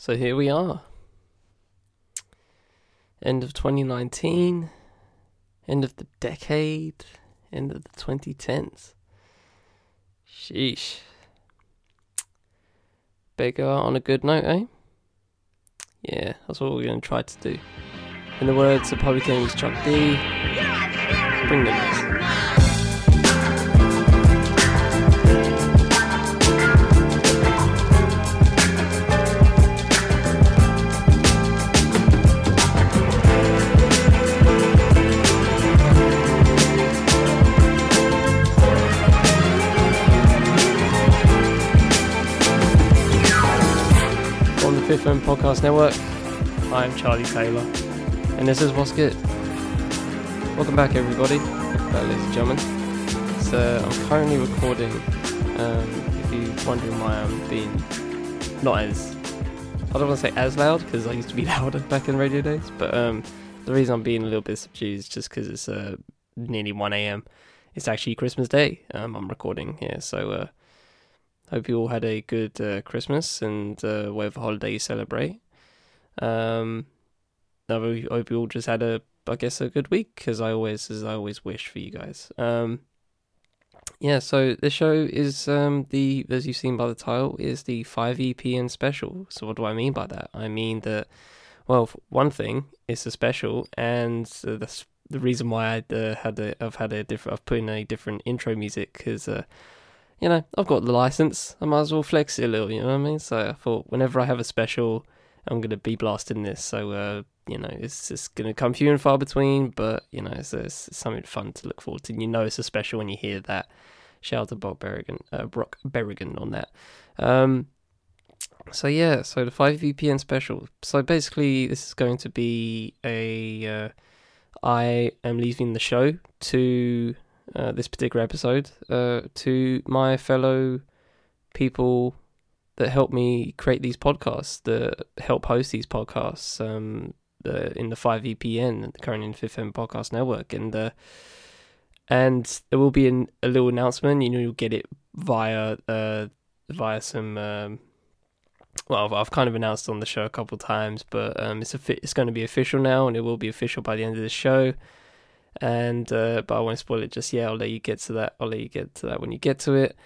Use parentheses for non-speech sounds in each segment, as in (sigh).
So here we are. End of 2019, end of the decade, end of the 2010s. Sheesh. Better on a good note, eh? Yeah, that's what we're going to try to do. In the words of Public Enemy's Chuck D, bring the noise. Fifth Podcast Network. I'm Charlie Taylor, and this is What's Good. Welcome back, everybody, uh, ladies and gentlemen. So, I'm currently recording. Um, if you're wondering why I'm being not as, I don't want to say as loud because I used to be (laughs) louder back in radio days, but um, the reason I'm being a little bit subdued is just because it's uh, nearly 1 a.m. It's actually Christmas Day. Um, I'm recording here, so uh, Hope you all had a good uh, Christmas and uh, whatever holiday you celebrate. Um, I hope you all just had a, I guess, a good week, as I always, as I always wish for you guys. Um, yeah, so the show is um the, as you've seen by the title, is the five EP EPN special. So what do I mean by that? I mean that, well, one thing, it's a special, and uh, that's the reason why I uh, had a, I've had a different, I've put in a different intro music because. Uh, you know, I've got the license. I might as well flex it a little, you know what I mean? So I thought whenever I have a special, I'm to be blasting this. So, uh, you know, it's just to come few and far between, but, you know, it's, it's something fun to look forward to. And you know it's a special when you hear that. Shout out to Brock Berrigan, uh, Brock Berrigan on that. Um, so, yeah, so the 5EPN special. So basically, this is going to be a. Uh, I am leaving the show to uh, this particular episode uh, to my fellow people that help me create these podcasts, that help host these podcasts um, the, in the 5EPN, the current in 5th M Podcast Network. And uh, and there will be an, a little announcement. You know, you'll get it via uh, via some. Um, well, I've, kind of announced on the show a couple times, but um, it's a it's going to be official now, and it will be official by the end of the show and uh, but I won't spoil it just yet. I'll let you get to that. I'll let you get to that when you get to it.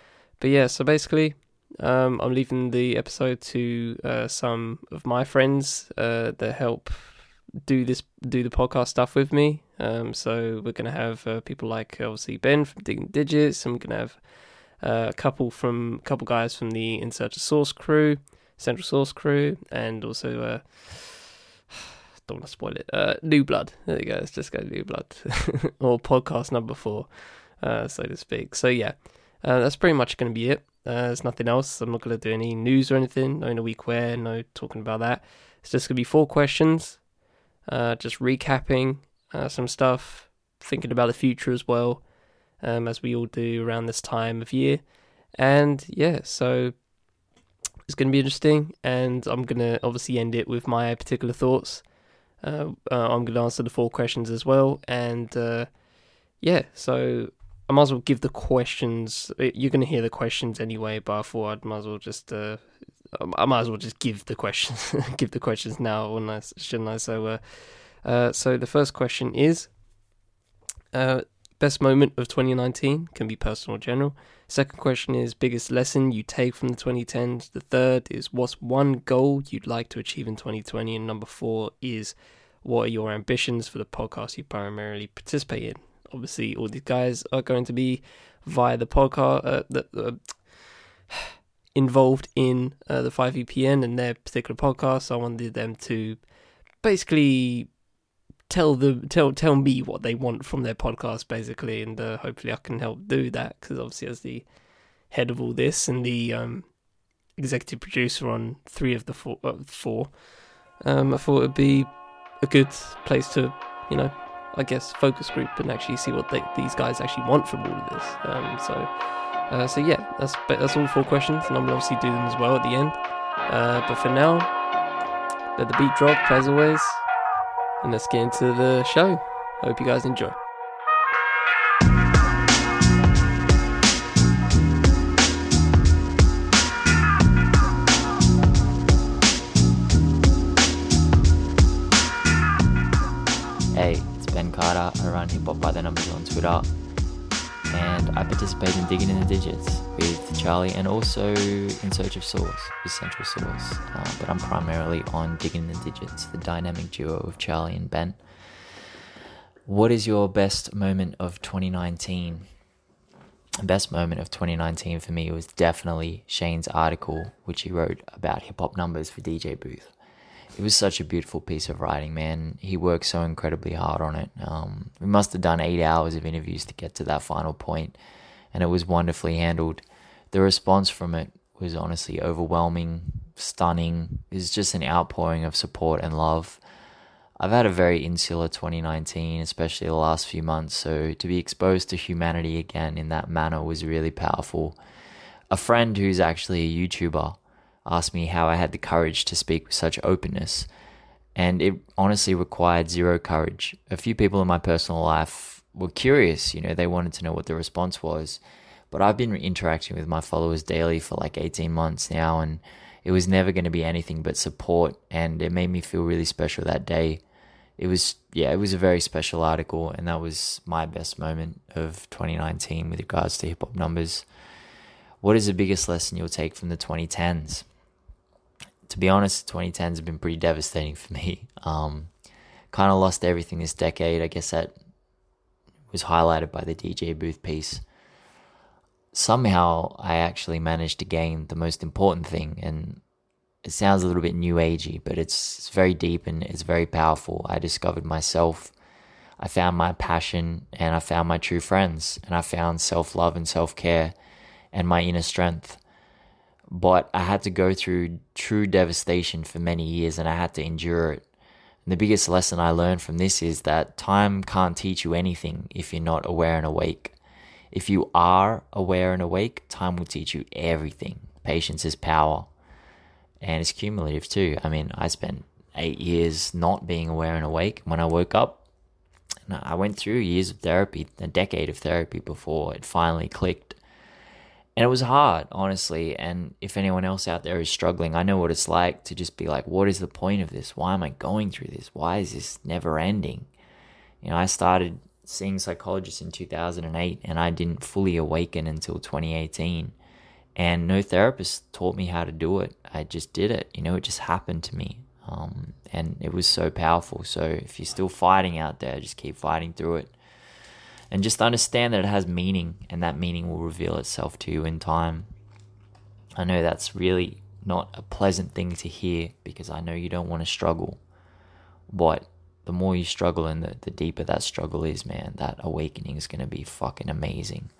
But yeah, so basically, um, I'm leaving the episode to uh, some of my friends uh, that help do this, do the podcast stuff with me. Um, so we're gonna have uh, people like obviously Ben from Digging Digits, we're gonna have uh, a couple from a couple guys from the In Search of Sauce crew, Central Sauce crew, and also uh, don't want to spoil it. Uh, New Blood. There you go. Let's just go New Blood, (laughs) or podcast number four, uh, so to speak. So yeah, uh, that's pretty much going to be it. Uh, there's nothing else. I'm not going to do any news or anything. No in a week where. No talking about that. It's just going to be four questions. Uh, just recapping uh, some stuff, thinking about the future as well, um, as we all do around this time of year. And yeah, so it's going to be interesting. And I'm going to obviously end it with my particular thoughts. Uh, uh, I'm going to answer the four questions as well, and uh, yeah, so I might as well give the questions. You're going to hear the questions anyway, but I thought I'd might as well just uh, I might as well just give the questions, (laughs) give the questions now, wouldn't I? Shouldn't I? So, uh, uh, so the first question is, best moment of 2019 can be personal or general. Second question is biggest lesson you take from the 2010s. The third is what's one goal you'd like to achieve in 2020, and number four is what are your ambitions for the podcast you primarily participate in. Obviously, all these guys are going to be via the podcast, uh, the, uh, (sighs) involved in uh, the 5EPN and their particular podcast. So I wanted them to basically tell the tell tell me what they want from their podcast basically and uh, hopefully I can help do that because obviously as the head of all this and the um, executive producer on three of the four, uh, four um, I thought it'd be a good place to you know I guess focus group and actually see what they, these guys actually want from all of this. Um, so uh, so yeah that's that's all four questions and I'm gonna obviously do them as well at the end. Uh, but for now let the beat drop as always and let's get into the show. Hope you guys enjoy. Hey, it's Ben Carter. I run Hip Hop by the Numbers on Twitter, and I participate in Digging in the Digits with Charlie and also In Search of Sauce with Central Sauce. Uh, but I'm primarily on Digging the Digits, the dynamic duo of Charlie and Ben. What is your best moment of 2019? The best moment of 2019 for me was definitely Shane's article, which he wrote about hip hop numbers for DJ Booth. It was such a beautiful piece of writing, man. He worked so incredibly hard on it. Um, we must have done eight hours of interviews to get to that final point, and it was wonderfully handled. The response from it was honestly overwhelming, stunning. It was just an outpouring of support and love. I've had a very insular 2019, especially the last few months, so to be exposed to humanity again in that manner was really powerful. A friend who's actually a YouTuber asked me how I had the courage to speak with such openness, and it honestly required zero courage. A few people in my personal life were curious, you know, they wanted to know what the response was, but I've been interacting with my followers daily for like 18 months now, and it was never going to be anything but support and it made me feel really special that day. It was yeah it was a very special article and that was my best moment of 2019 with regards to hip hop numbers. What is the biggest lesson you'll take from the 2010s to be honest 2010s have been pretty devastating for me. (laughs) Um, kind of lost everything this decade i guess that was highlighted by the dj booth piece somehow I actually managed to gain the most important thing. And it sounds a little bit new agey, but it's, it's very deep and it's very powerful. I discovered myself. I found my passion and I found my true friends and I found self love and self care and my inner strength. But I had to go through true devastation for many years and I had to endure it. And the biggest lesson I learned from this is that time can't teach you anything if you're not aware and awake. If you are aware and awake, time will teach you everything. Patience is power. And it's cumulative too. I mean, I spent eight years not being aware and awake. When I woke up, I went through years of therapy, a decade of therapy before it finally clicked. And it was hard, honestly. And if anyone else out there is struggling, I know what it's like to just be like, what is the point of this? Why am I going through this? Why is this never ending? You know, I started seeing psychologists in 2008 and I didn't fully awaken until 2018. And no therapist taught me how to do it. I just did it. You know, it just happened to me. Um, and it was so powerful. So if you're still fighting out there, just keep fighting through it. And just understand that it has meaning and that meaning will reveal itself to you in time. I know that's really not a pleasant thing to hear because I know you don't want to struggle. But the more you struggle and the, the deeper that struggle is, man, that awakening is going to be fucking amazing.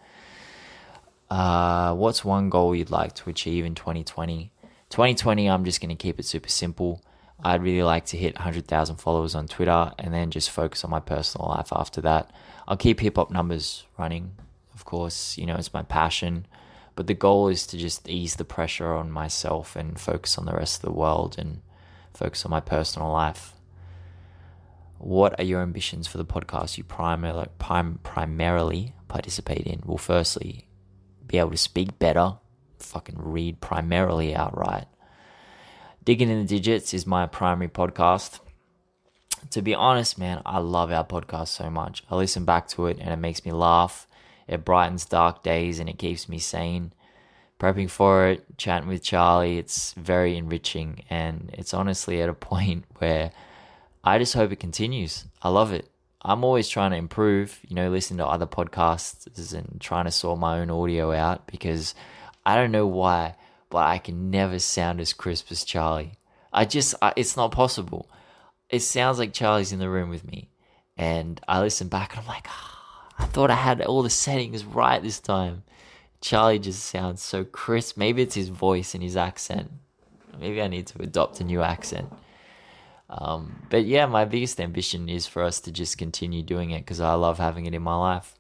Uh, what's one goal you'd like to achieve in 2020? 2020, I'm just going to keep it super simple. I'd really like to hit 100,000 followers on Twitter and then just focus on my personal life after that. I'll keep hip hop numbers running, of course, you know, it's my passion. But the goal is to just ease the pressure on myself and focus on the rest of the world and focus on my personal life what are your ambitions for the podcast you primarily, prim- primarily participate in? Well, firstly, be able to speak better, fucking read primarily outright. Digging in the Digits is my primary podcast. To be honest, man, I love our podcast so much. I listen back to it and it makes me laugh. It brightens dark days and it keeps me sane. Prepping for it, chatting with Charlie, it's very enriching and it's honestly at a (laughs) point where I just hope it continues. I love it. I'm always trying to improve, you know, listening to other podcasts and trying to sort my own audio out because I don't know why, but I can never sound as crisp as Charlie. I just, I, it's not possible. It sounds like Charlie's in the room with me. And I listen back and I'm like, oh, I thought I had all the settings right this time. Charlie just sounds so crisp. Maybe it's his voice and his accent. Maybe I need to adopt a new accent. Um, but yeah, my biggest ambition is for us to just continue doing it because I love having it in my life.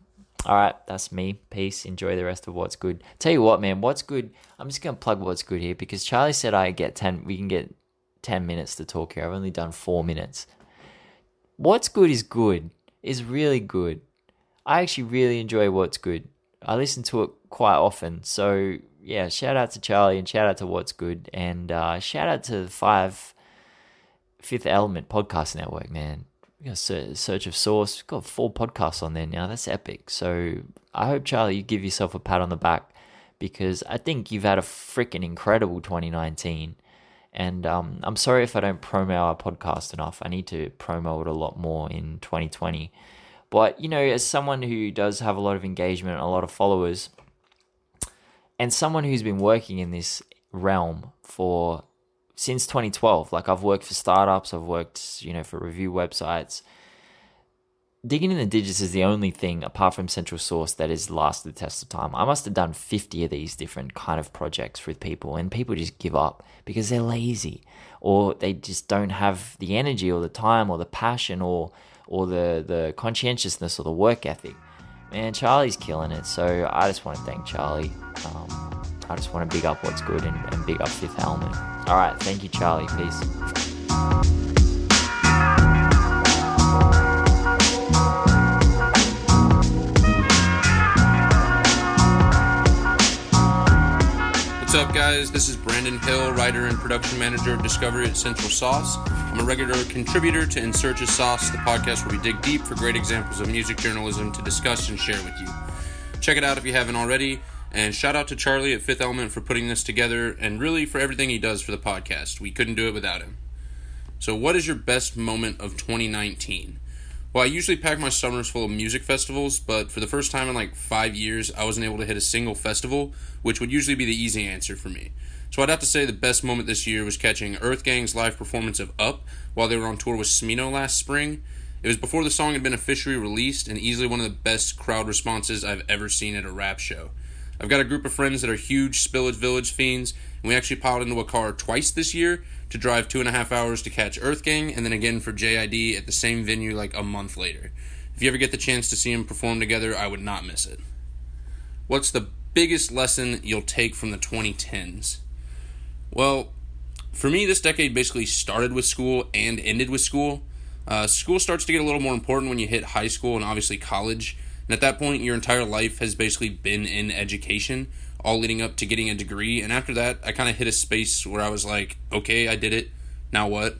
All right, that's me. Peace. Enjoy the rest of what's good. Tell you what, man, what's good. I'm just gonna plug what's good here because Charlie said I get ten. We can get ten minutes to talk here. I've only done four minutes. What's good is good. Is really good. I actually really enjoy what's good. I listen to it quite often. So yeah, shout out to Charlie and shout out to what's good and uh, shout out to five Fifth Element Podcast Network, man. Search of Sauce. We've got four podcasts on there now. That's epic. So I hope, Charlie, you give yourself a pat on the back because I think you've had a freaking incredible 2019. And um, I'm sorry if I don't promo our podcast enough. I need to promo it a lot more in 2020. But, you know, as someone who does have a lot of engagement, a lot of followers, and someone who's been working in this realm for since 2012, like I've worked for startups, I've worked, you know, for review websites, digging in the digits is the only thing apart from central sauce that has lasted the test of time. I must have done 50 of these different kind of projects with people and people just give up because they're lazy or they just don't have the energy or the time or the passion or or the the conscientiousness or the work ethic. Man charlie's killing it so i just want to thank charlie. Um, i just want to big up what's good and, and big up fifth element all right thank you charlie peace What's up, guys? This is Brandon Hill, writer and production manager of Discovery at Central Sauce. I'm a regular contributor to In Search of Sauce, the podcast where we dig deep for great examples of music journalism to discuss and share with you. Check it out if you haven't already. And shout out to Charlie at Fifth Element for putting this together and really for everything he does for the podcast. We couldn't do it without him. So, what is your best moment of 2019? Well, I usually pack my summers full of music festivals, but for the first time in like five years, I wasn't able to hit a single festival, which would usually be the easy answer for me. So I'd have to say the best moment this year was catching EarthGang's live performance of Up while they were on tour with Smino last spring. It was before the song had been officially released and easily one of the best crowd responses I've ever seen at a rap show. I've got a group of friends that are huge Spillage Village fiends, and we actually piled into a car twice this year to drive two and a half hours to catch Earth EarthGang, and then again for JID at the same venue like a month later. If you ever get the chance to see them perform together, I would not miss it. What's the biggest lesson you'll take from the 2010s? Well, for me, this decade basically started with school and ended with school. Uh, school starts to get a little more important when you hit high school and obviously college. And at that point, your entire life has basically been in education all leading up to getting a degree. And after that, I kind of hit a space where I was like, okay, I did it. Now what?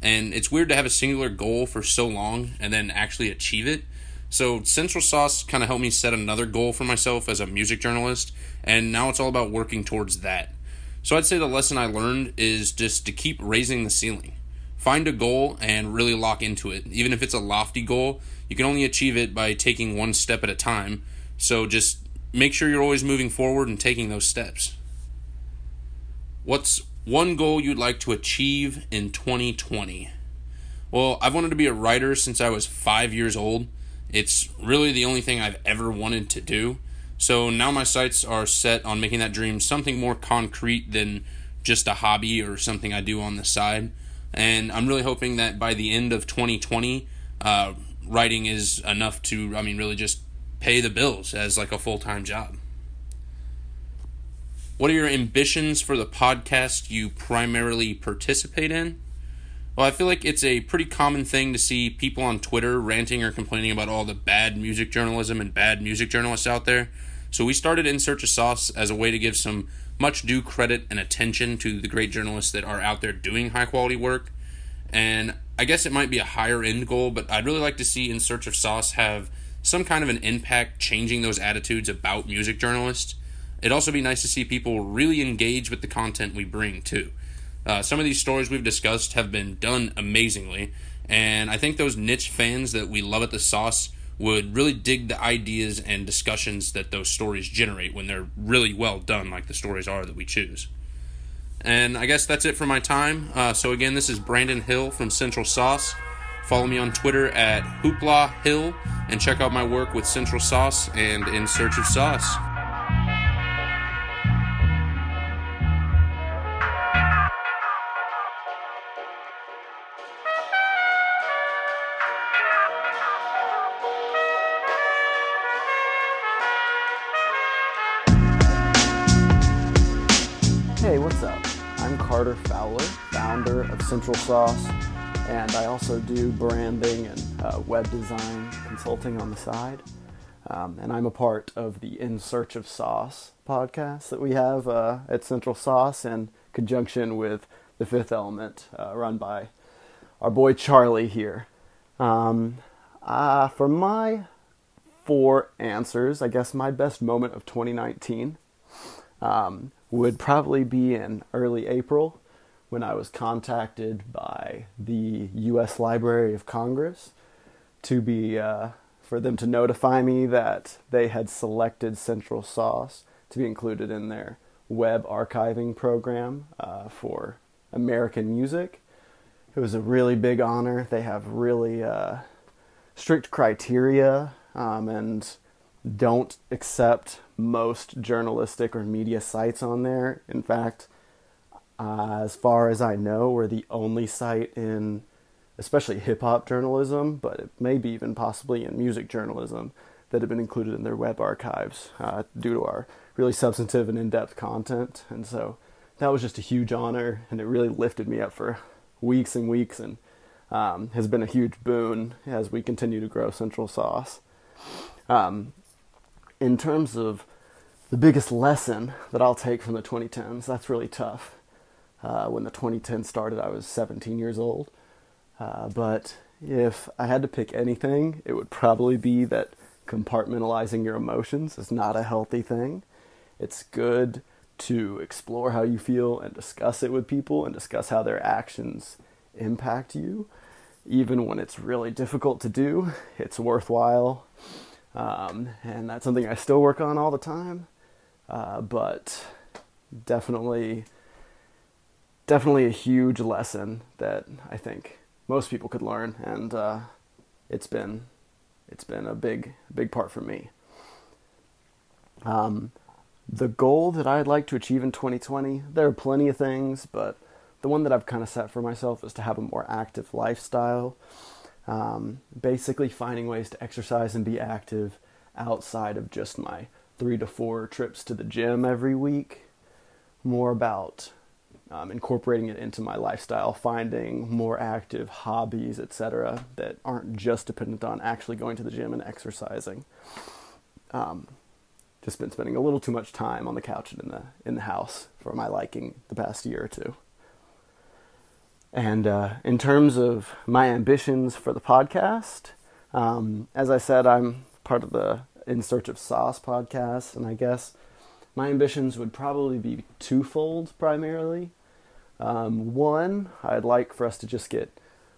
And it's weird to have a singular goal for so long and then actually achieve it. So Central Sauce kind of helped me set another goal for myself as a music journalist, and now it's all about working towards that. So I'd say the lesson I learned is just to keep raising the ceiling. Find a goal and really lock into it. Even if it's a lofty goal, you can only achieve it by taking one step at a time. So just make sure you're always moving forward and taking those steps. What's one goal you'd like to achieve in 2020? Well, I've wanted to be a writer since I was five years old. It's really the only thing I've ever wanted to do. So now my sights are set on making that dream something more concrete than just a hobby or something I do on the side. And I'm really hoping that by the end of 2020, uh, writing is enough to, I mean, really just pay the bills as like a full time job. What are your ambitions for the podcast you primarily participate in? Well, I feel like it's a pretty common thing to see people on Twitter ranting or complaining about all the bad music journalism and bad music journalists out there. So we started In Search of Sauce as a way to give some much due credit and attention to the great journalists that are out there doing high quality work. And I guess it might be a higher end goal, but I'd really like to see In Search of Sauce have some kind of an impact changing those attitudes about music journalists. It'd also be nice to see people really engage with the content we bring, too. Uh, some of these stories we've discussed have been done amazingly, and I think those niche fans that we love at the sauce would really dig the ideas and discussions that those stories generate when they're really well done, like the stories are that we choose. And I guess that's it for my time. Uh, so, again, this is Brandon Hill from Central Sauce. Follow me on Twitter at Hoopla Hill and check out my work with Central Sauce and In Search of Sauce. Carter Fowler, founder of Central Sauce and I also do branding and uh, web design consulting on the side. Um, and I'm a part of the In Search of Sauce podcast that we have uh, at Central Sauce in conjunction with the Fifth Element, uh, run by our boy Charlie here. Um, uh, for my four answers, I guess my best moment of 2019 um, would probably be in early April when I was contacted by the U.S. Library of Congress to be uh, for them to notify me that they had selected Central Sauce to be included in their web archiving program uh, for American music. It was a really big honor. They have really uh, strict criteria um, and don't accept most journalistic or media sites on there. In fact, uh, as far as I know, we're the only site in, especially hip hop journalism, but it may be even possibly in music journalism, that have been included in their web archives uh, due to our really substantive and in depth content. And so that was just a huge honor, and it really lifted me up for weeks and weeks and um, has been a huge boon as we continue to grow Central Sauce. Um, in terms of the biggest lesson that I'll take from the 2010s, that's really tough. Uh, when the 2010 started, I was 17 years old. Uh, but if I had to pick anything, it would probably be that compartmentalizing your emotions is not a healthy thing. It's good to explore how you feel and discuss it with people and discuss how their actions impact you. Even when it's really difficult to do, it's worthwhile. Um, and that's something I still work on all the time. Uh, but definitely definitely a huge lesson that I think most people could learn, and uh, it's been it's been a big big part for me. Um, the goal that I'd like to achieve in 2020, there are plenty of things, but the one that I've kind of set for myself is to have a more active lifestyle. Um, basically, finding ways to exercise and be active outside of just my three to four trips to the gym every week. More about um, incorporating it into my lifestyle, finding more active hobbies, etc., that aren't just dependent on actually going to the gym and exercising. Um, just been spending a little too much time on the couch and in the in the house for my liking the past year or two. And uh, in terms of my ambitions for the podcast, um, as I said, I'm part of the In Search of Sauce podcast, and I guess my ambitions would probably be twofold primarily. Um, one, I'd like for us to just get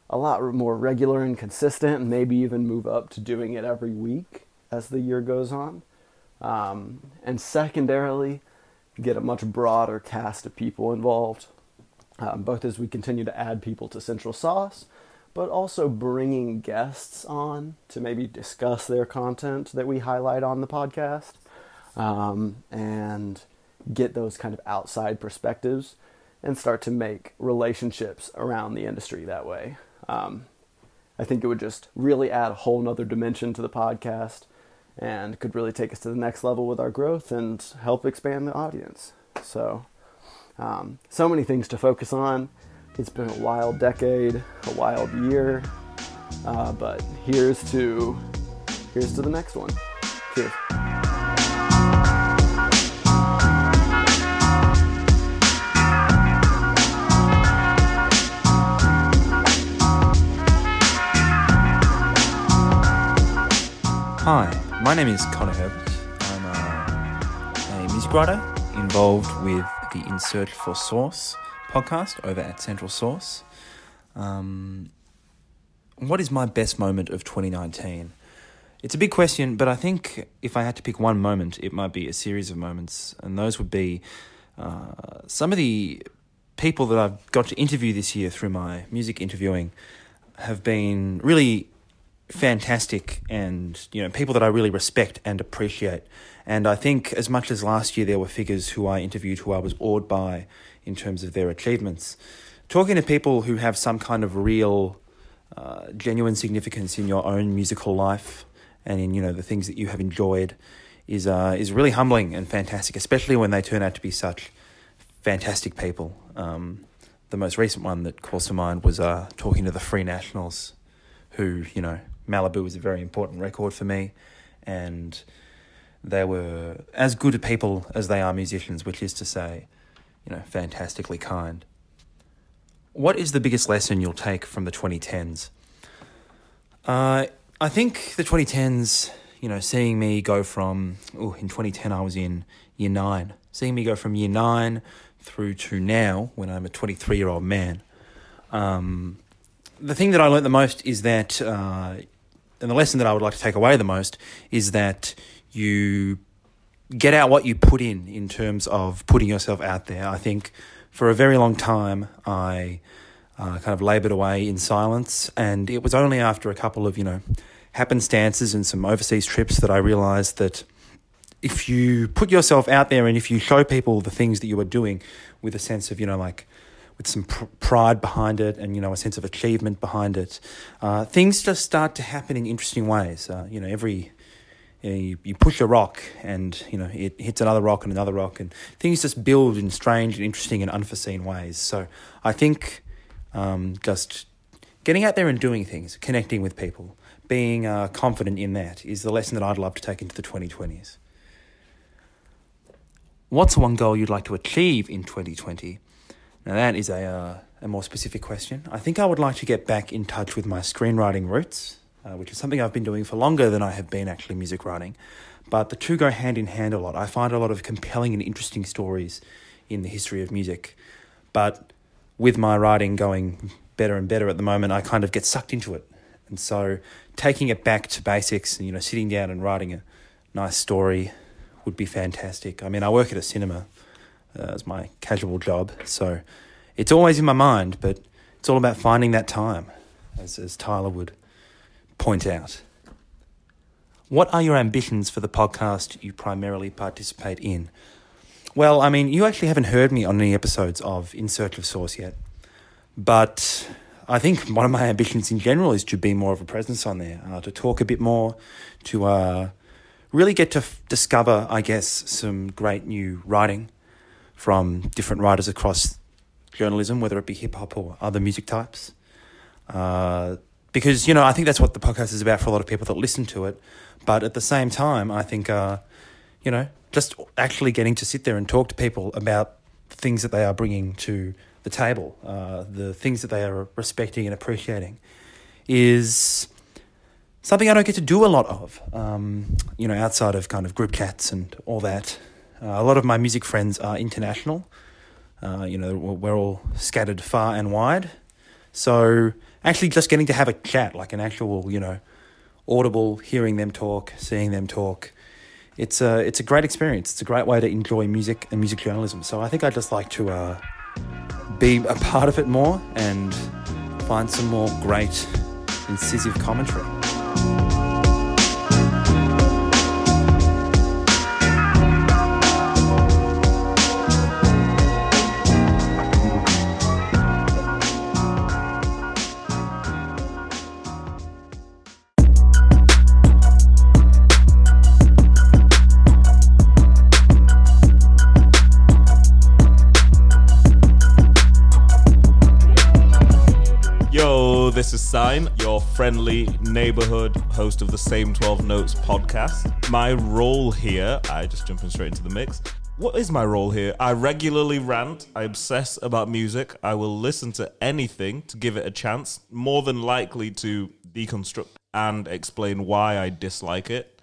a lot more regular and consistent, and maybe even move up to doing it every week as the year goes on. Um, and secondarily, get a much broader cast of people involved, um, both as we continue to add people to Central Sauce, but also bringing guests on to maybe discuss their content that we highlight on the podcast um, and get those kind of outside perspectives and start to make relationships around the industry that way. Um, I think it would just really add a whole nother dimension to the podcast and could really take us to the next level with our growth and help expand the audience. So, um, so many things to focus on. It's been a wild decade, a wild year, uh, but here's to here's to the next one. Cheers. Hi, my name is Connor Herbert. I'm a, a music writer involved with the In Search for Sauce podcast over at Central Sauce. Um, what is my best moment of 2019? It's a big question, but I think if I had to pick one moment, it might be a series of moments, and those would be uh, some of the people that I've got to interview this year through my music interviewing have been really fantastic and you know people that I really respect and appreciate. And I think as much as last year there were figures who I interviewed who I was awed by in terms of their achievements, talking to people who have some kind of real, uh, genuine significance in your own musical life and in you know the things that you have enjoyed is uh, is really humbling and fantastic, especially when they turn out to be such fantastic people. Um, the most recent one that calls to mind was uh, talking to the Free Nationals, who you know Malibu was a very important record for me, and they were as good people as they are musicians, which is to say, you know, fantastically kind. What is the biggest lesson you'll take from the 2010s? Uh, I think the 2010s, you know, seeing me go from, oh, in 2010 I was in year nine, seeing me go from year nine through to now when I'm a 23 year old man. Um, the thing that I learned the most is that, uh, and the lesson that I would like to take away the most is that you get out what you put in in terms of putting yourself out there. I think for a very long time I uh, kind of laboured away in silence, and it was only after a couple of you know happenstances and some overseas trips that I realised that if you put yourself out there and if you show people the things that you are doing with a sense of you know like with some pr- pride behind it and you know a sense of achievement behind it, uh, things just start to happen in interesting ways. Uh, you know every you, you push a rock and you know it hits another rock and another rock and things just build in strange and interesting and unforeseen ways. So I think um, just getting out there and doing things, connecting with people, being uh, confident in that is the lesson that I'd love to take into the 2020s. What's one goal you'd like to achieve in 2020? Now, that is a, uh, a more specific question. I think I would like to get back in touch with my screenwriting roots, uh, which is something I've been doing for longer than I have been actually music writing. But the two go hand in hand a lot. I find a lot of compelling and interesting stories in the history of music. But with my writing going better and better at the moment, I kind of get sucked into it. And so taking it back to basics and, you know, sitting down and writing a nice story would be fantastic. I mean, I work at a cinema uh, as my casual job, so it's always in my mind, but it's all about finding that time, as, as Tyler would point out. What are your ambitions for the podcast you primarily participate in? Well, I mean, you actually haven't heard me on any episodes of In Search of Sauce yet, but I think one of my ambitions in general is to be more of a presence on there, uh, to talk a bit more, to uh, really get to f- discover, I guess, some great new writing from different writers across journalism, whether it be hip hop or other music types. Uh, because, you know, I think that's what the podcast is about for a lot of people that listen to it. But at the same time, I think, uh, you know, just actually getting to sit there and talk to people about things that they are bringing to the table, uh, the things that they are respecting and appreciating, is something I don't get to do a lot of. Um, you know, outside of kind of group chats and all that. Uh, a lot of my music friends are international. Uh, you know, we're all scattered far and wide. So actually, just getting to have a chat, like an actual, you know, audible, hearing them talk, seeing them talk. It's a it's a great experience. It's a great way to enjoy music and music journalism. So I think I'd just like to uh, be a part of it more and find some more great incisive commentary. Is Syme, your friendly neighborhood host of the Same 12 Notes podcast. My role here, I just jumping straight into the mix. What is my role here? I regularly rant, I obsess about music, I will listen to anything to give it a chance, more than likely to deconstruct and explain why I dislike it.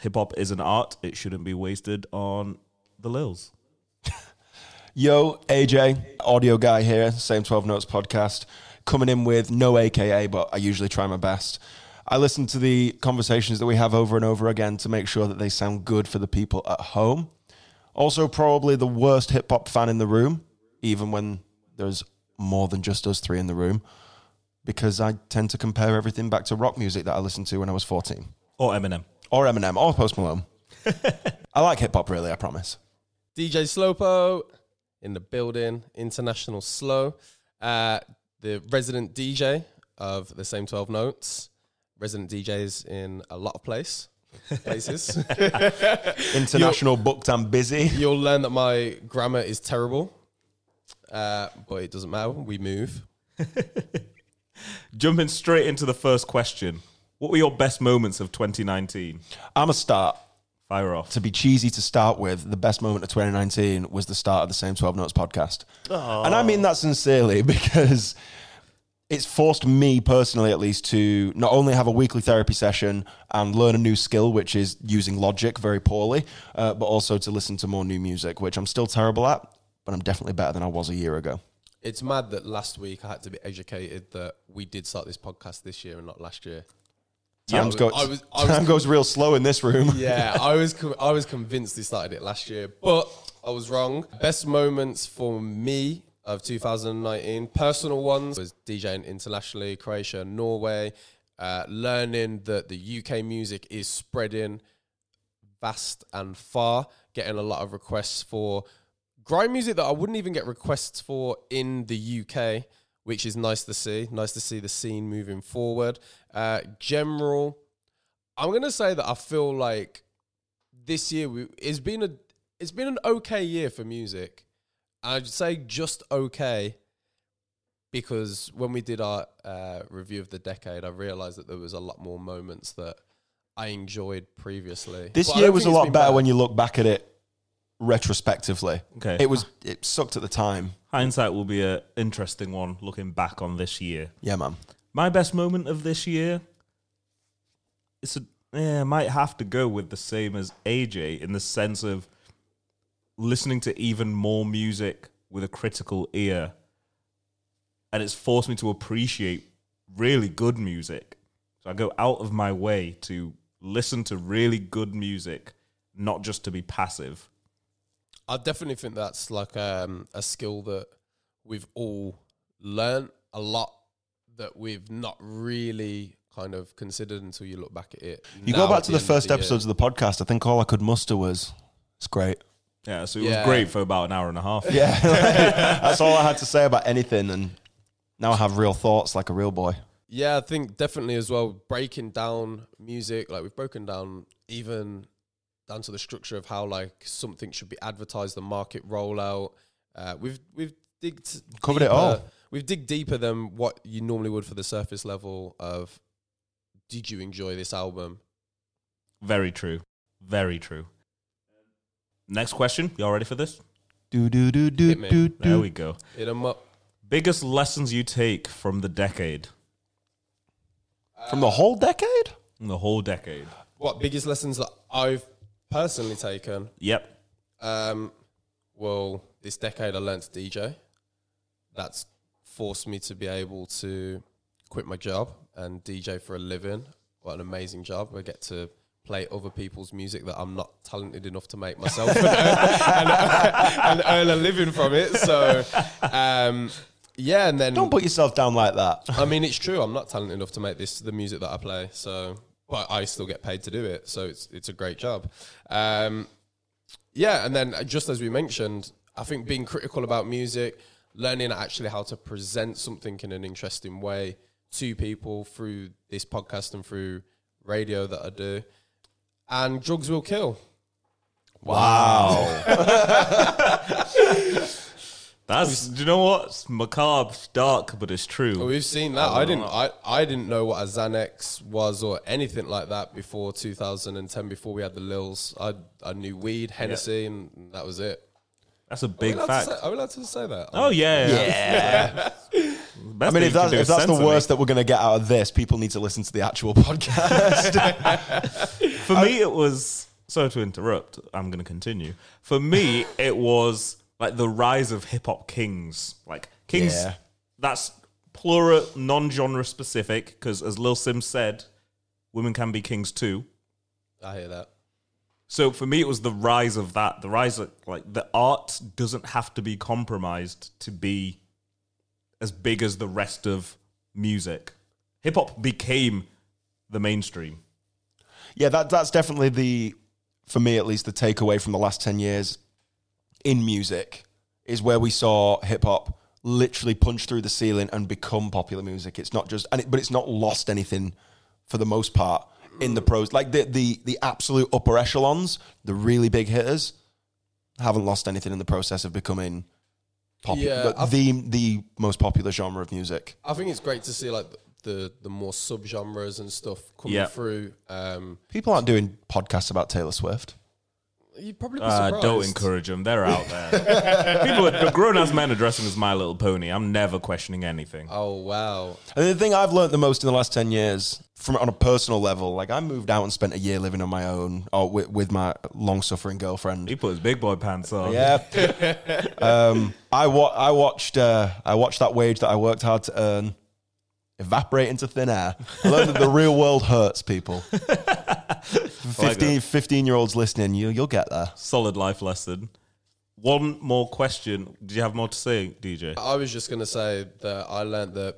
Hip hop is an art, it shouldn't be wasted on the lils. (laughs) Yo, AJ, audio guy here, same 12 Notes podcast, coming in with no AKA, but I usually try my best. I listen to the conversations that we have over and over again to make sure that they sound good for the people at home. Also, probably the worst hip hop fan in the room, even when there's more than just us three in the room, because I tend to compare everything back to rock music that I listened to when I was 14, Or Eminem. or Eminem, or Post Malone. (laughs) I like hip hop, really, I promise. DJ Slopo in the building, International Slow, uh, the resident DJ of the same 12 notes. Resident DJs in a lot of place places. (laughs) International booked and busy. (laughs) You'll learn that my grammar is terrible, uh, but it doesn't matter. We move. (laughs) Jumping straight into the first question. What were your best moments of 2019? I'm a start. Fire off. to be cheesy to start with, the best moment of 2019 was the start of the same 12 Notes podcast. And I mean that sincerely (laughs) because it's forced me personally, at least, to not only have a weekly therapy session and learn a new skill, which is using Logic very poorly, uh, but also to listen to more new music, which I'm still terrible at, but I'm definitely better than I was a year ago. It's mad that last week I had to be educated that we did start this podcast this year and not last year. Times I go, was- I was- I was- time goes real slow in this room. Yeah, I was I was convinced they started it last year, but I was wrong. Best moments for me of 2019, personal ones, was DJing internationally, Croatia, Norway, uh, learning that the UK music is spreading vast and far, getting a lot of requests for grime music that I wouldn't even get requests for in the UK, which is nice to see. Nice to see the scene moving forward. Uh, general, I'm gonna say that I feel like this year we, it's been a it's been an okay year for music. I'd say just okay because when we did our uh, review of the decade, I realized that there was a lot more moments that I enjoyed previously. This But year was a lot better bad. when you look back at it retrospectively. Okay. It was it sucked at the time. Hindsight will be an interesting one looking back on this year. Yeah, man. My best moment of this year, it's a yeah, I might have to go with the same as AJ in the sense of listening to even more music with a critical ear, and it's forced me to appreciate really good music. So I go out of my way to listen to really good music, not just to be passive. I definitely think that's like um, a skill that we've all learned a lot that we've not really kind of considered until you look back at it. You now go back to the end of first year. episodes of the podcast. I think all I could muster was, "It's great." Yeah, so it Yeah. was great for about an hour and a half. Yeah, (laughs) (laughs) that's all I had to say about anything, and now I have real thoughts like a real boy. Yeah, I think definitely as well breaking down music. Like we've broken down even down to the structure of how like something should be advertised, the market rollout. Uh, we've we've digged Covered it deeper- all. We've dig deeper than what you normally would for the surface level of. Did you enjoy this album? Very true. Very true. Next question. Y'all ready for this? Do do do do Hit me. do There we go. Hit 'em up. Biggest lessons you take from the decade, From the whole decade. from the whole decade. What biggest lessons that I've personally taken? Yep. Um, well, this decade I learned to DJ. That's forced me to be able to quit my job and DJ for a living. What an amazing job! I get to play other people's music that I'm not talented enough to make myself (laughs) and, earn, and, and earn a living from it. So, um, yeah, and then Don't put yourself down like that. I mean, it's true. I'm not talented enough to make this the music that I play. So, but I still get paid to do it. So it's it's a great job. Um, yeah, and then just as we mentioned, I think being critical about music, learning actually how to present something in an interesting way to people through this podcast and through radio that I do, and drugs will kill. Wow. (laughs) That's do you know what? It's macabre, dark, but it's true. Oh, we've seen that. I didn't. I, I didn't know what a Xanax was or anything like that before 2010. Before we had the Lils, I I knew weed, Hennessy, and that was it. That's a big allowed to fact. say- Are we allowed to say that? Oh yeah, Yeah. Best I mean, if that's, if that's the censor me. worst that we're going to get out of this, people need to listen to the actual (laughs) podcast. (laughs) For me, it was. Sorry to interrupt. I'm going to continue. For me, it was like the rise of hip hop kings. Like kings. Yeah. That's plural, non-genre specific. Because as Little Simz said, women can be kings too. I hear that. So for me, it was the rise of that. The rise of like the art doesn't have to be compromised to be as big as the rest of music. Hip hop became the mainstream. yeah, that that's definitely the, for me at least, the takeaway from the last 10 years in music is where we saw hip hop literally punch through the ceiling and become popular music. It's not just, and it, but it's not lost anything for the most part in the pros. Like the, the, the absolute upper echelons, the really big hitters, haven't lost anything in the process of becoming popular. Yeah, the, the, the most popular genre of music. I think it's great to see like the the more subgenres and stuff coming Yeah. through. Um, People aren't doing podcasts about Taylor Swift. You'd probably be Uh, surprised. don't encourage them. They're out there. People, are, grown ass men are dressing as My Little Pony. I'm never questioning anything. Oh wow! And the thing I've learned the most in the last 10 years, from on a personal level, like I moved out and spent a year living on my own or with, with my long suffering girlfriend. He put his big boy pants on. Yeah. (laughs) um, I, wa- I watched uh, I watched that wage that I worked hard to earn evaporate into thin air. I learned that the real world hurts people. (laughs) 15, 15 year olds listening, you, you'll get there. Solid life lesson. One more question. Did you have more to say, DJ? I was just gonna say that I learned that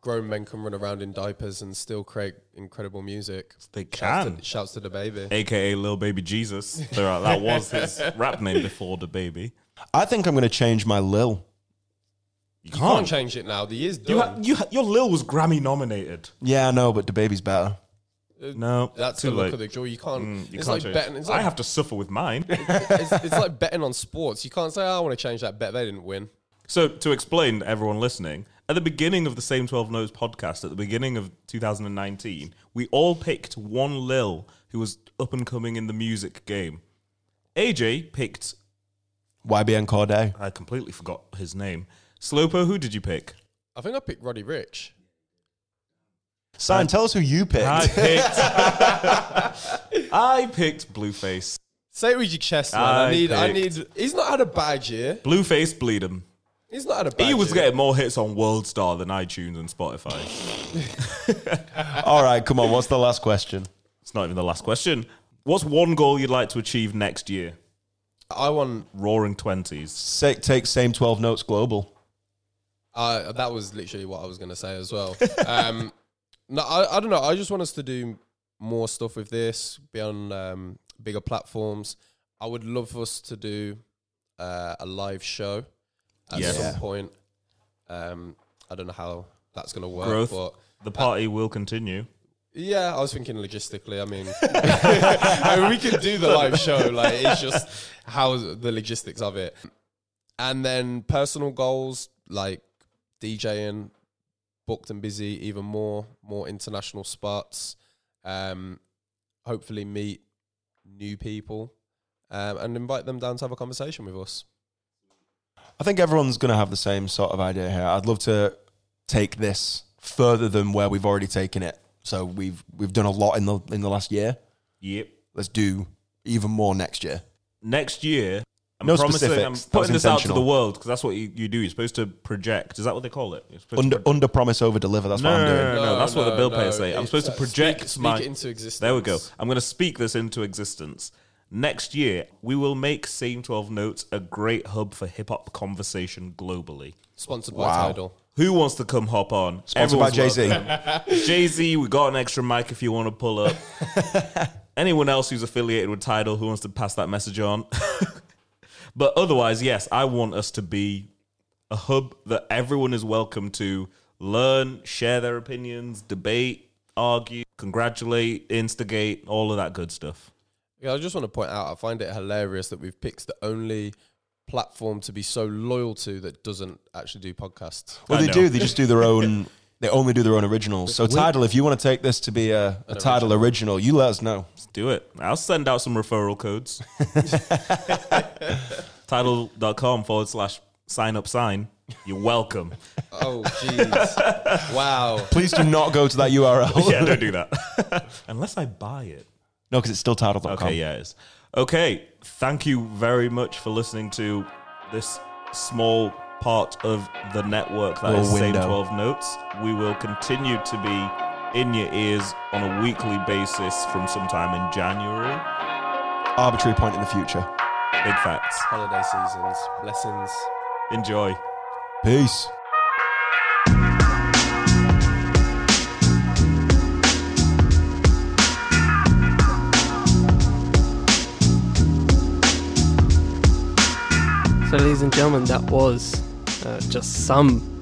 grown men can run around in diapers and still create incredible music. They Shouts can. to, shouts to the baby. AKA Lil Baby Jesus. Uh, that was his (laughs) rap name before the baby. I think I'm going to change my Lil. You You can't can't. change it now. The year's You done. ha- you ha- your Lil was Grammy nominated. Yeah, I know, but the baby's better. No, That's too the look late. of the jaw. You can't. Mm, you it's can't like betting. It's I have to suffer with mine. (laughs) it's, it's like betting on sports. You can't say, oh, "I want to change that bet." They didn't win. So, to explain to everyone listening, at the beginning of the Same 12 Notes podcast, at the beginning of 2019, we all picked one Lil who was up and coming in the music game. AJ picked, YBN Cordae. I completely forgot his name. Slopo, who did you pick? I think I picked Roddy Ricch. Sign, tell us who you picked. I (laughs) picked. I picked Blueface. Say it with your chest, man. I I, need. I picked- need. He's not had a bad year. Blueface bleed him. He's not had a bad He was year. getting more hits on World Star than iTunes and Spotify. (laughs) All right, come on. What's the last question? It's not even the last question. What's one goal you'd like to achieve next year? I want. Roaring 20s. Say, take same 12 notes global. Uh, that was literally what I was going to say as well. Um, (laughs) no, I, I don't know. I just want us to do more stuff with this, be on um, bigger platforms. I would love for us to do uh, a live show at Yes. some Yeah. point. Um, I don't know how that's going to work, Growth. but The party will continue. yeah, I was thinking logistically. I mean, (laughs) I mean, we could do the live show. Like, it's just how the logistics of it. And then personal goals like DJing, booked and busy, even more, more international spots. Um, hopefully, meet new people um, and invite them down to have a conversation with us. I think everyone's going to have the same sort of idea here. I'd love to take this further than where we've already taken it. So we've we've done a lot in the in the last year. Yep. Let's do even more next year. Next year, I'm No promising. I'm putting this out to the world because that's what you, you do. You're supposed to project. Is that what they call it? Under pro- under promise over deliver. That's no, what I'm no, doing. no, no, That's what the bill no, payers say. I'm it's, supposed to project speak, speak my. it into existence. There we go. I'm going to speak this into existence. Next year, we will make Same 12 Notes a great hub for hip hop conversation globally. Sponsored by Wow. Tidal. Who wants to come hop on? Sponsored by Jay Z. Jay Z, we got an extra mic if you want to pull up. (laughs) Anyone else who's affiliated with Tidal who wants to pass that message on. (laughs) but otherwise, yes, I want us to be a hub that everyone is welcome to learn, share their opinions, debate, argue, congratulate, instigate, all of that good stuff. Yeah, I just want to point out, I find it hilarious that we've picked the only platform to be so loyal to that doesn't actually do podcasts. Well, I they know. do. They just do their own. (laughs) They only do their own originals. So Tidal, if you want to take this to be a, a An Tidal original, you let us know. Let's do it. I'll send out some referral codes. (laughs) (laughs) Title.com forward slash sign up sign. You're welcome. Oh, jeez. wow. Please do not go to that URL. yeah, don't do that. Unless I buy it. No, because it's still Tidal.com. Okay, yeah, it is. Okay, thank you very much for listening to this small part of the network that Little is Same 12 Notes. We will continue to be in your ears on a weekly basis from sometime in January. Arbitrary point in the future. Big facts. Holiday seasons, blessings. Enjoy. Peace. So, ladies and gentlemen, that was uh, just some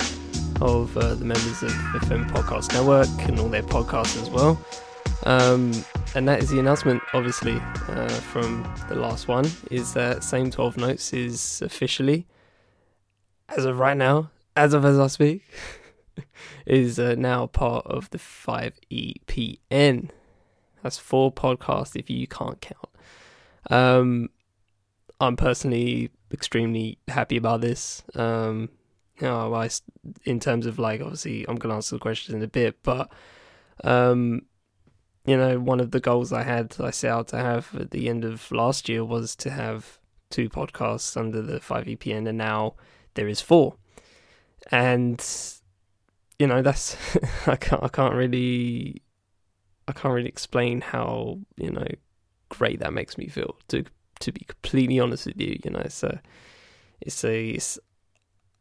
of uh, the members of the FM Podcast Network and all their podcasts as well. Um, and that is the announcement, obviously, uh, from the last one, is that Same 12 Notes is officially, as of right now, as of as I speak, (laughs) is uh, now part of the 5EPN. That's four podcasts if you can't count. Um, I'm personally extremely happy about this. Um, you know, I, in terms of like, obviously, I'm going to answer the questions in a bit, but, um, you know, one of the goals I had, I set out to have at the end of last year was to have two podcasts under the 5EPN, and now there is four. And, you know, that's, (laughs) I can't, I can't really, I can't really explain how, you know, great that makes me feel to to be completely honest with you you know a it's a it's,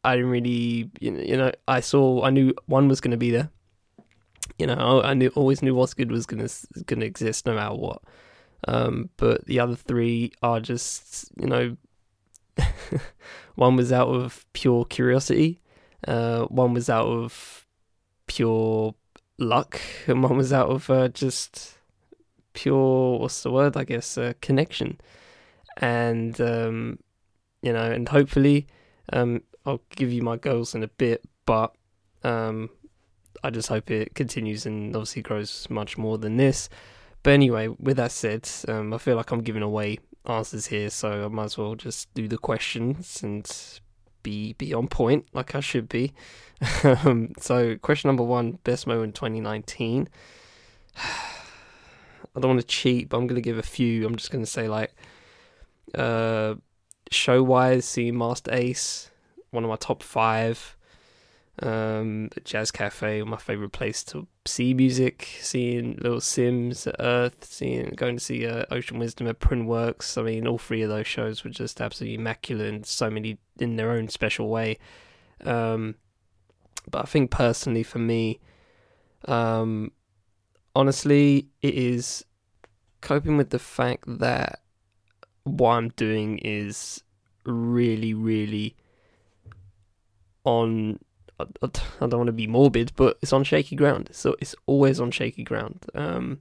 i didn't really you know, i saw i knew one was going to be there. You know I, I knew always knew what's good was going to going to exist no matter what. Um but the other three are just you know (laughs) one was out of pure curiosity uh one was out of pure luck and one was out of uh, just pure what's the word i guess uh, connection and um you know and hopefully um i'll give you my goals in a bit but um i just hope it continues and obviously grows much more than this. But anyway with that said um i feel like i'm giving away answers here so i might as well just do the questions and be be on point like i should be. Um (laughs) so question number one best moment 2019 (sighs) I don't want to cheat, but I'm going to give a few. I'm just going to say like, uh, show wise, seeing Masta Ace, one of my top five. Um, Jazz Cafe, my favorite place to see music. Seeing Little Simz at Earth, seeing going to see uh, Ocean Wisdom at Printworks. I mean, all three of those shows were just absolutely immaculate and so many in their own special way. Um, but I think personally for me, um, honestly, it is coping with the fact that what I'm doing is really, really on. I don't want to be morbid, but it's on shaky ground. So it's always on shaky ground. Um,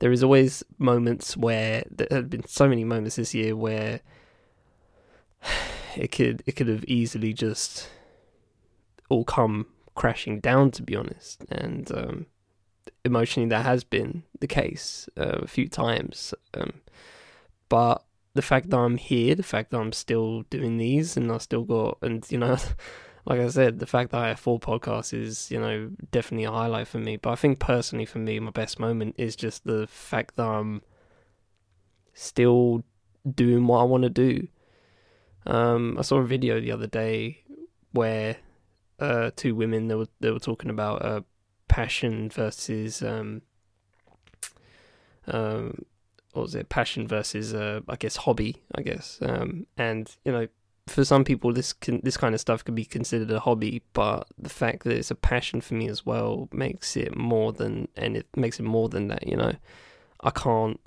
there is always moments where there have been so many moments this year where (sighs) it could it could have easily just all come crashing down. To be honest, and um, emotionally that has been the case uh, a few times um, but the fact that i'm here the fact that i'm still doing these and i still got and you know (laughs) like i said the fact that i have four podcasts is you know definitely a highlight for me. But i think personally for me my best moment is just the fact that i'm still doing what i want to do. Um, i saw a video the other day where uh, two women they were they were talking about uh, passion versus um um what was it passion versus uh i guess hobby i guess. Um and you know for some people this can this kind of stuff can be considered a hobby but the fact that it's a passion for me as well makes it more than and it makes it more than that you know. I can't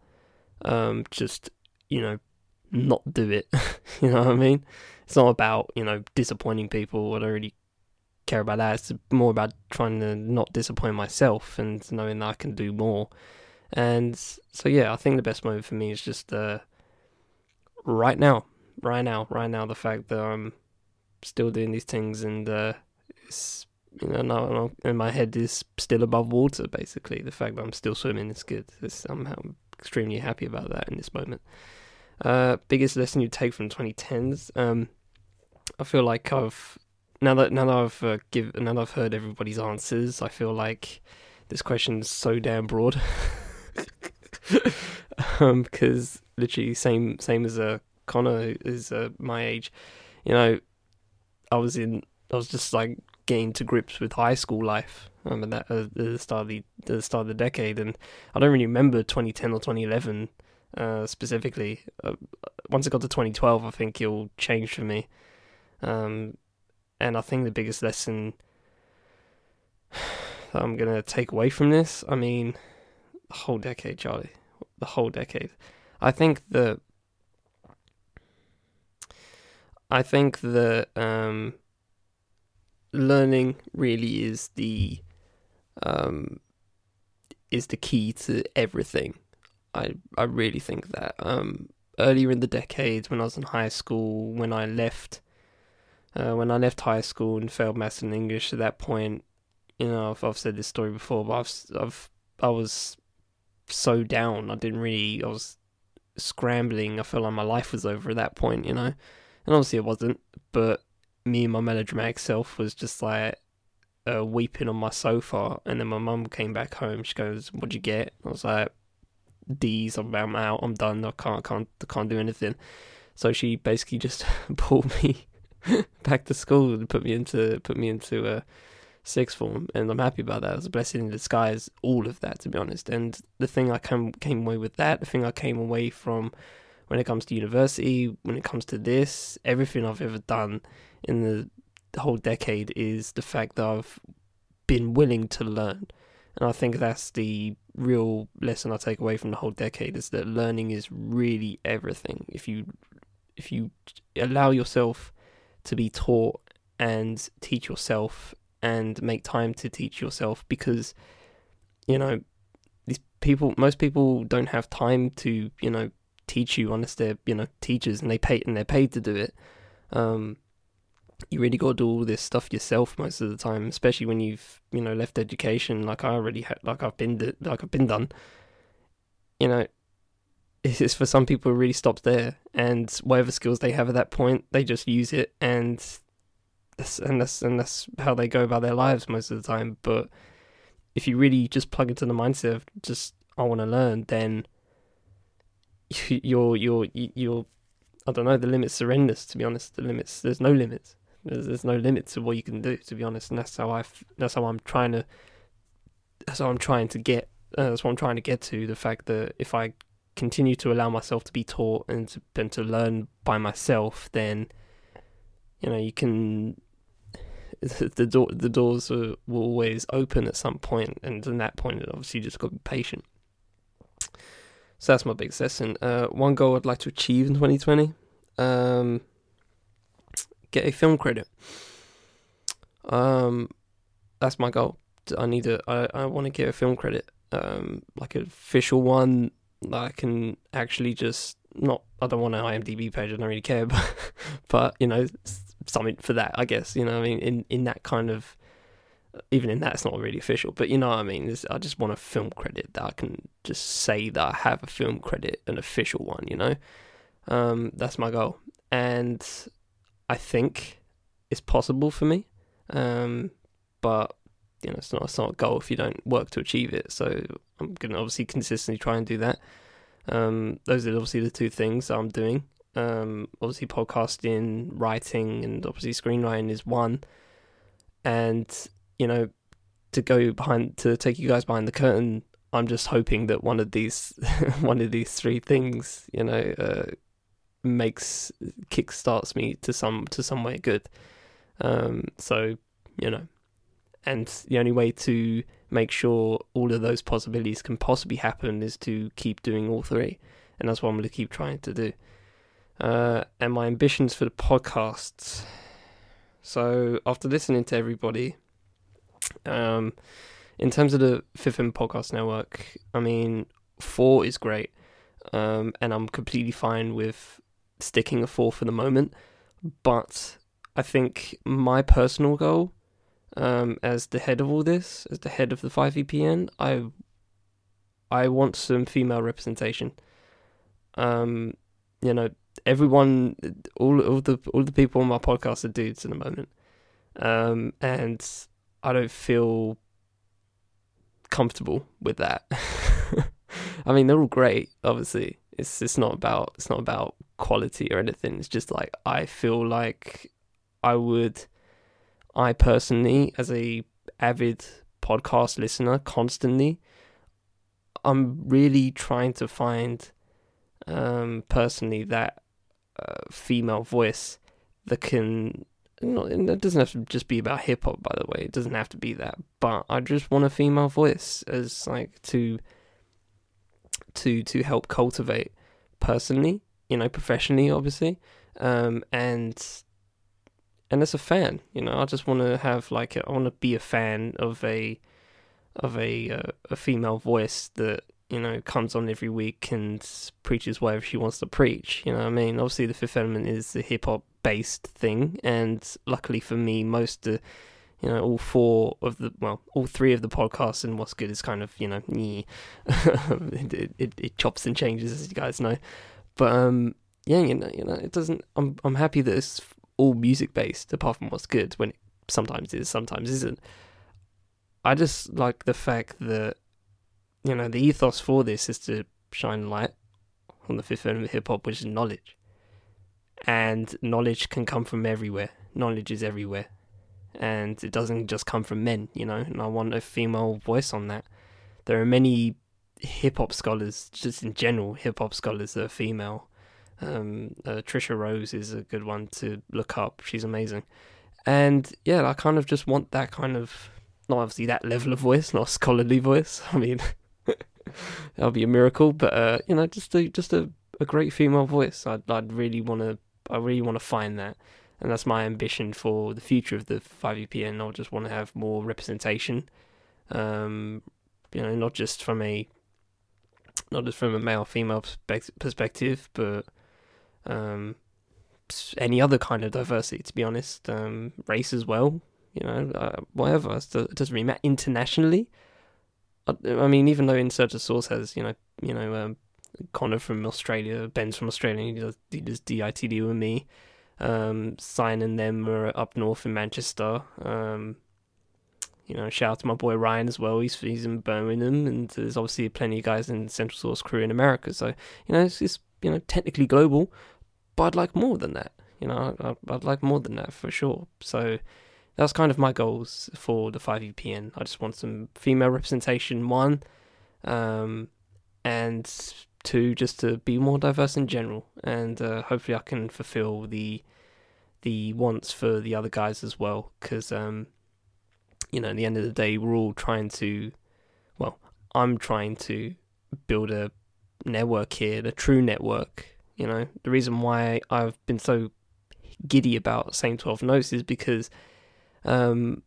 um just you know not do it. (laughs) You know what i mean? It's not about you know disappointing people. I don't really care about that. It's more about trying to not disappoint myself and knowing that I can do more. And so yeah, I think the best moment for me is just uh, right now, right now, right now. The fact that I'm still doing these things and uh, it's you know now my head is still above water. Basically, the fact that I'm still swimming is good. It's, I'm, I'm extremely happy about that in this moment. Uh, biggest lesson you take from 2010s. Um, I feel like I've now that now that I've uh, give now that I've heard everybody's answers, I feel like this question's so damn broad. (laughs) um, because literally same same as uh, Connor is uh, my age, you know, I was in I was just like getting to grips with high school life. Um, and that uh, the start of the, the start of the decade, and I don't really remember 2010 or 2011 uh, specifically. Uh, once it got to 2012, I think it'll change for me. Um, and I think the biggest lesson (sighs) that I'm gonna take away from this, I mean, the whole decade, Charlie, the whole decade. I think the, I think the um, learning really is the, um, is the key to everything. I I really think that. Um, earlier in the decade, when I was in high school, when I left uh, when I left high school and failed maths and English, at that point, you know, I've, I've said this story before, but I've, I've, I was so down. I didn't really, I was scrambling. I felt like my life was over at that point, you know. And obviously it wasn't, but me and my melodramatic self was just like uh, weeping on my sofa. And then my mum came back home. She goes, "What'd you get?" I was like, "D's. I'm, I'm out. I'm done. I can't, can't, can't do anything." So she basically just (laughs) pulled me (laughs) back to school and put me into put me into a sixth form, and I'm happy about that. It was a blessing in disguise, all of that, to be honest. And the thing I came came away with that, the thing I came away from when it comes to university, when it comes to this, everything I've ever done in the, the whole decade is the fact that I've been willing to learn. And I think that's the real lesson I take away from the whole decade is that learning is really everything. If you if you allow yourself to be taught and teach yourself and make time to teach yourself because you know these people most people don't have time to you know teach you unless they're you know teachers and they pay and they're paid to do it. Um you really got to do all this stuff yourself most of the time especially when you've you know left education like i already had like i've been like i've been done. You know it's for some people it really stops there and whatever skills they have at that point they just use it and and that's and that's how they go about their lives most of the time. But if you really just plug into the mindset of just I want to learn, then (laughs) you're you're you're I don't know the limits endless. To be honest, the limits there's no limits. There's, there's no limit to what you can do. To be honest, and that's how I that's how I'm trying to that's how I'm trying to get. Uh, that's what I'm trying to get to. The fact that if I continue to allow myself to be taught and to, and to learn by myself, then you know you can (laughs) the door the doors are, will always open at some point, and in that point, obviously, you just got to be patient. So that's my big lesson. Uh, one goal I'd like to achieve in 2020: um, get a film credit. Um, that's my goal. I need to. I, I want to get a film credit, um, like an official one that I can actually just not. I don't want an IMDb page. I don't really care, (laughs) but but you know, something for that, I guess. You know, I mean, in in that kind of, even in that, it's not really official, but you know what I mean. I just want a film credit that I can just say that I have a film credit, an official one. You know, um, that's my goal, and I think it's possible for me, um, but you know, it's not it's not a goal if you don't work to achieve it. So I'm gonna obviously consistently try and do that. Um, those are obviously the two things I'm doing um, obviously podcasting, writing, and obviously screenwriting is one. And you know, to go behind to take you guys behind the curtain, I'm just hoping that one of these (laughs) one of these three things, you know, uh, makes kickstarts me to some to somewhere good. Um, so you know, and the only way to make sure all of those possibilities can possibly happen is to keep doing all three, and that's what I'm going to keep trying to do uh, and my ambitions for the podcasts. So after listening to everybody, um, in terms of the Fifth M Podcast Network, I mean, four is great, um, and I'm completely fine with sticking a four for the moment. But I think my personal goal, um, as the head of all this, as the head of the Five EPN, I I want some female representation. Um, you know, everyone, all all the all the people on my podcast are dudes in the moment, um, and I don't feel comfortable with that. (laughs) I mean, they're all great. Obviously, it's it's not about it's not about quality or anything. It's just like I feel like I would, I personally, as a avid podcast listener, constantly, I'm really trying to find um, personally that uh, female voice that can. Not, it doesn't have to just be about hip hop, by the way. It doesn't have to be that, but I just want a female voice as like to to to help cultivate personally, you know, professionally, obviously, um, and and as a fan, you know, I just want to have like a, I want to be a fan of a of a uh, a female voice that you know, comes on every week and preaches whatever she wants to preach. You know I mean? Obviously, the Fifth Element is a hip hop based thing, and luckily for me, most of you know, all four of the well, all three of the podcasts and what's good is kind of you know, (laughs) it, it, it chops and changes as you guys know, but um, yeah, you know, you know, it doesn't. I'm I'm happy that it's all music based, apart from what's good when it sometimes is, sometimes isn't. I just like the fact that you know the ethos for this is to shine light on the fifth element of hip hop, which is knowledge, and knowledge can come from everywhere. Knowledge is everywhere and it doesn't just come from men, you know, and I want a female voice on that. There are many hip hop scholars, just in general, hip hop scholars that are female. Um, uh, Tricia Rose is a good one to look up. She's amazing. And yeah, I kind of just want that kind of, not obviously that level of voice, not scholarly voice. (laughs) I mean, that'll be a miracle, but uh, you know, just a just a, a great female voice. I'd I'd really want to, I really want to find that and that's my ambition for the future of the 5EPN. I just want to have more representation, um, you know, not just from a not just from a male female perspective, but um, any other kind of diversity. To be honest, um, race as well. You know, uh, whatever. It doesn't really matter internationally. I, I, mean, even though In Search of Sauce has, you know, you know, um, Connor from Australia, Ben's from Australia, he does, he does DITD with me um, signing them are up north in Manchester. Um, you know, shout out to my boy Ryan as well. He's he's in Birmingham, and there's obviously plenty of guys in Central Sauce crew in America. So you know, it's, it's you know technically global, but I'd like more than that. You know, I'd, I'd like more than that for sure. So that's kind of my goals for the 5EPN. I just want some female representation, one, um, and two, just to be more diverse in general. And uh, hopefully, I can fulfill the the wants for the other guys as well. Because um, you know, at the end of the day, we're all trying to. Well, I'm trying to build a network here, a true network. You know, the reason why I've been so giddy about Same Twelve Notes is because um,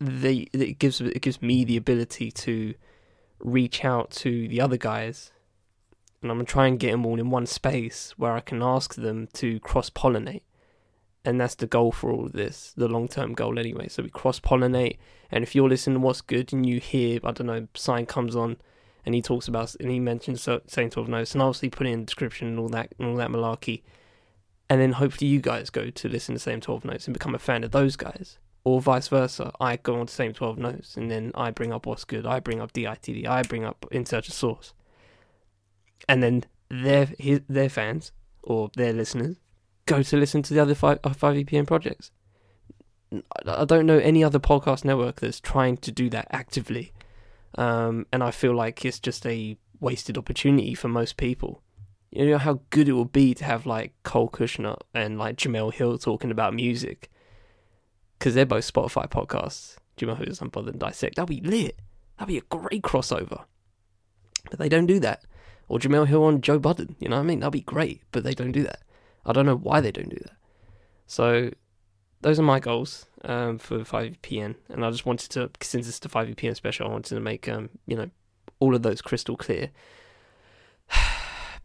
they it gives it gives me the ability to reach out to the other guys and I'm gonna try and get them all in one space where I can ask them to cross pollinate. And that's the goal for all of this, the long term goal anyway. So we cross pollinate, and if you're listening to what's good and you hear, I don't know, sign comes on, and he talks about and he mentions Same Twelve Notes, and obviously put in the description and all that and all that malarkey, and then hopefully you guys go to listen to the Same Twelve Notes and become a fan of those guys, or vice versa. I go on to Same Twelve Notes, and then I bring up what's good, I bring up DITD, I bring up In Search of Sauce and then their his, their fans or their listeners go to listen to the other five uh, five EPN projects. I don't know any other podcast network that's trying to do that actively, um, and I feel like it's just a wasted opportunity for most people. You know how good it would be to have like Cole Cuchna and like Jemele Hill talking about music, because they're both Spotify podcasts. Hill is Unbothered and Dissect. That'd be lit. That'd be a great crossover. But they don't do that or Jemele Hill on Joe Budden. You know what I mean? That'd be great, but they don't do that. I don't know why they don't do that. So those are my goals um, for 5EPN, and I just wanted to, since it's the 5EPN special, I wanted to make um, you know all of those crystal clear.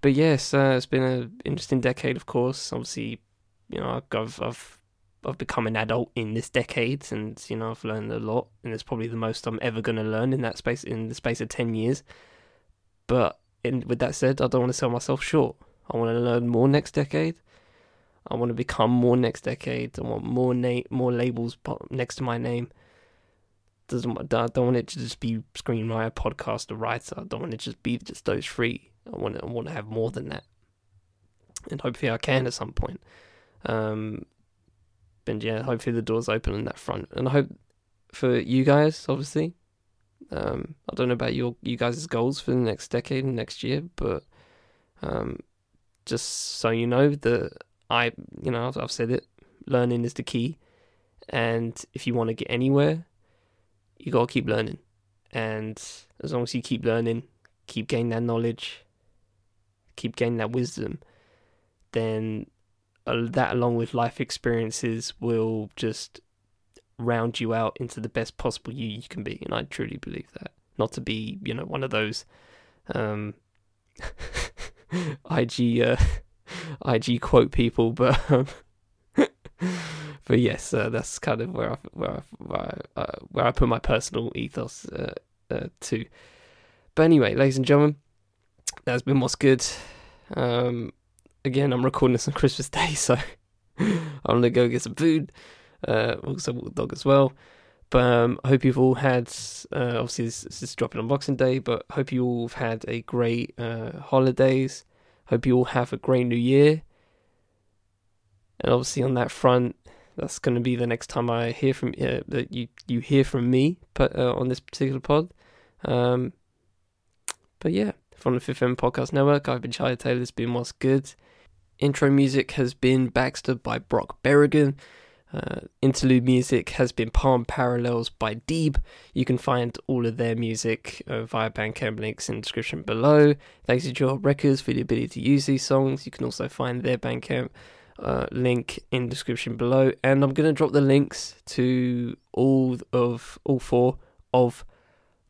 But yes, uh, it's been an interesting decade, of course. Obviously, you know, I've I've I've become an adult in this decade, and you know, I've learned a lot, and it's probably the most I'm ever going to learn in that space in the space of ten years. But and with that said, I don't want to sell myself short. I want to learn more next decade. I want to become more next decade. I want more na- more labels next to my name. Doesn't I don't want it to just be screenwriter, podcaster, writer. I don't want it to just be just those three. I want to, I want to have more than that, and hopefully I can at some point. Um, and yeah, hopefully the doors open in that front, and I hope for you guys, obviously, um, I don't know about your you guys' goals for the next decade and next year, but um, just so you know that I, you know, I've, I've said it. Learning is the key, and if you want to get anywhere, you gotta keep learning. And as long as you keep learning, keep gaining that knowledge, keep gaining that wisdom, then uh, that along with life experiences will just round you out into the best possible you you can be, and I truly believe that. Not to be, you know, one of those um, (laughs) IG uh, (laughs) IG quote people, but um, (laughs) but yes, uh, that's kind of where I where I where I, uh, where I put my personal ethos uh, uh, to. But anyway, ladies and gentlemen, that's been what's good. Um, again, I'm recording this on Christmas Day, (laughs) so I'm gonna go get some food. Uh, also walk the dog as well. But um, I hope you've all had. Uh, obviously, this, this is dropping on Boxing Day, but hope you all have had a great uh, holidays. Hope you all have a great New Year. And obviously, on that front, that's going to be the next time I hear from uh, that you you hear from me, but uh, on this particular pod. Um, but yeah, from the Fifth M Podcast Network, I've been Charlie Taylor. It's been what's good. Intro music has been Baxter by Brock Berrigan. Uh, interlude music has been Palm Parallels by Deeb. You can find all of their music uh, via Bandcamp links in the description below. Thanks to Joe Records for the ability to use these songs. You can also find their Bandcamp uh, link in the description below. And I'm going to drop the links to all of all four of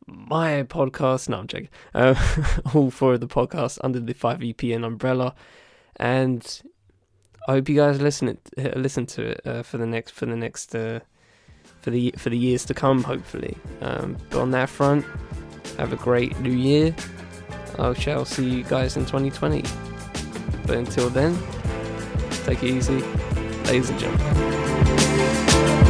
my podcast. No, I'm joking. Uh, (laughs) all four of the podcasts under the 5EPN umbrella. And I hope you guys listen it, uh, listen to it uh, for the next for the next uh, for the for the years to come. Hopefully, um, but on that front, have a great new year. I shall see you guys in 2020. But until then, take it easy, ladies and gentlemen.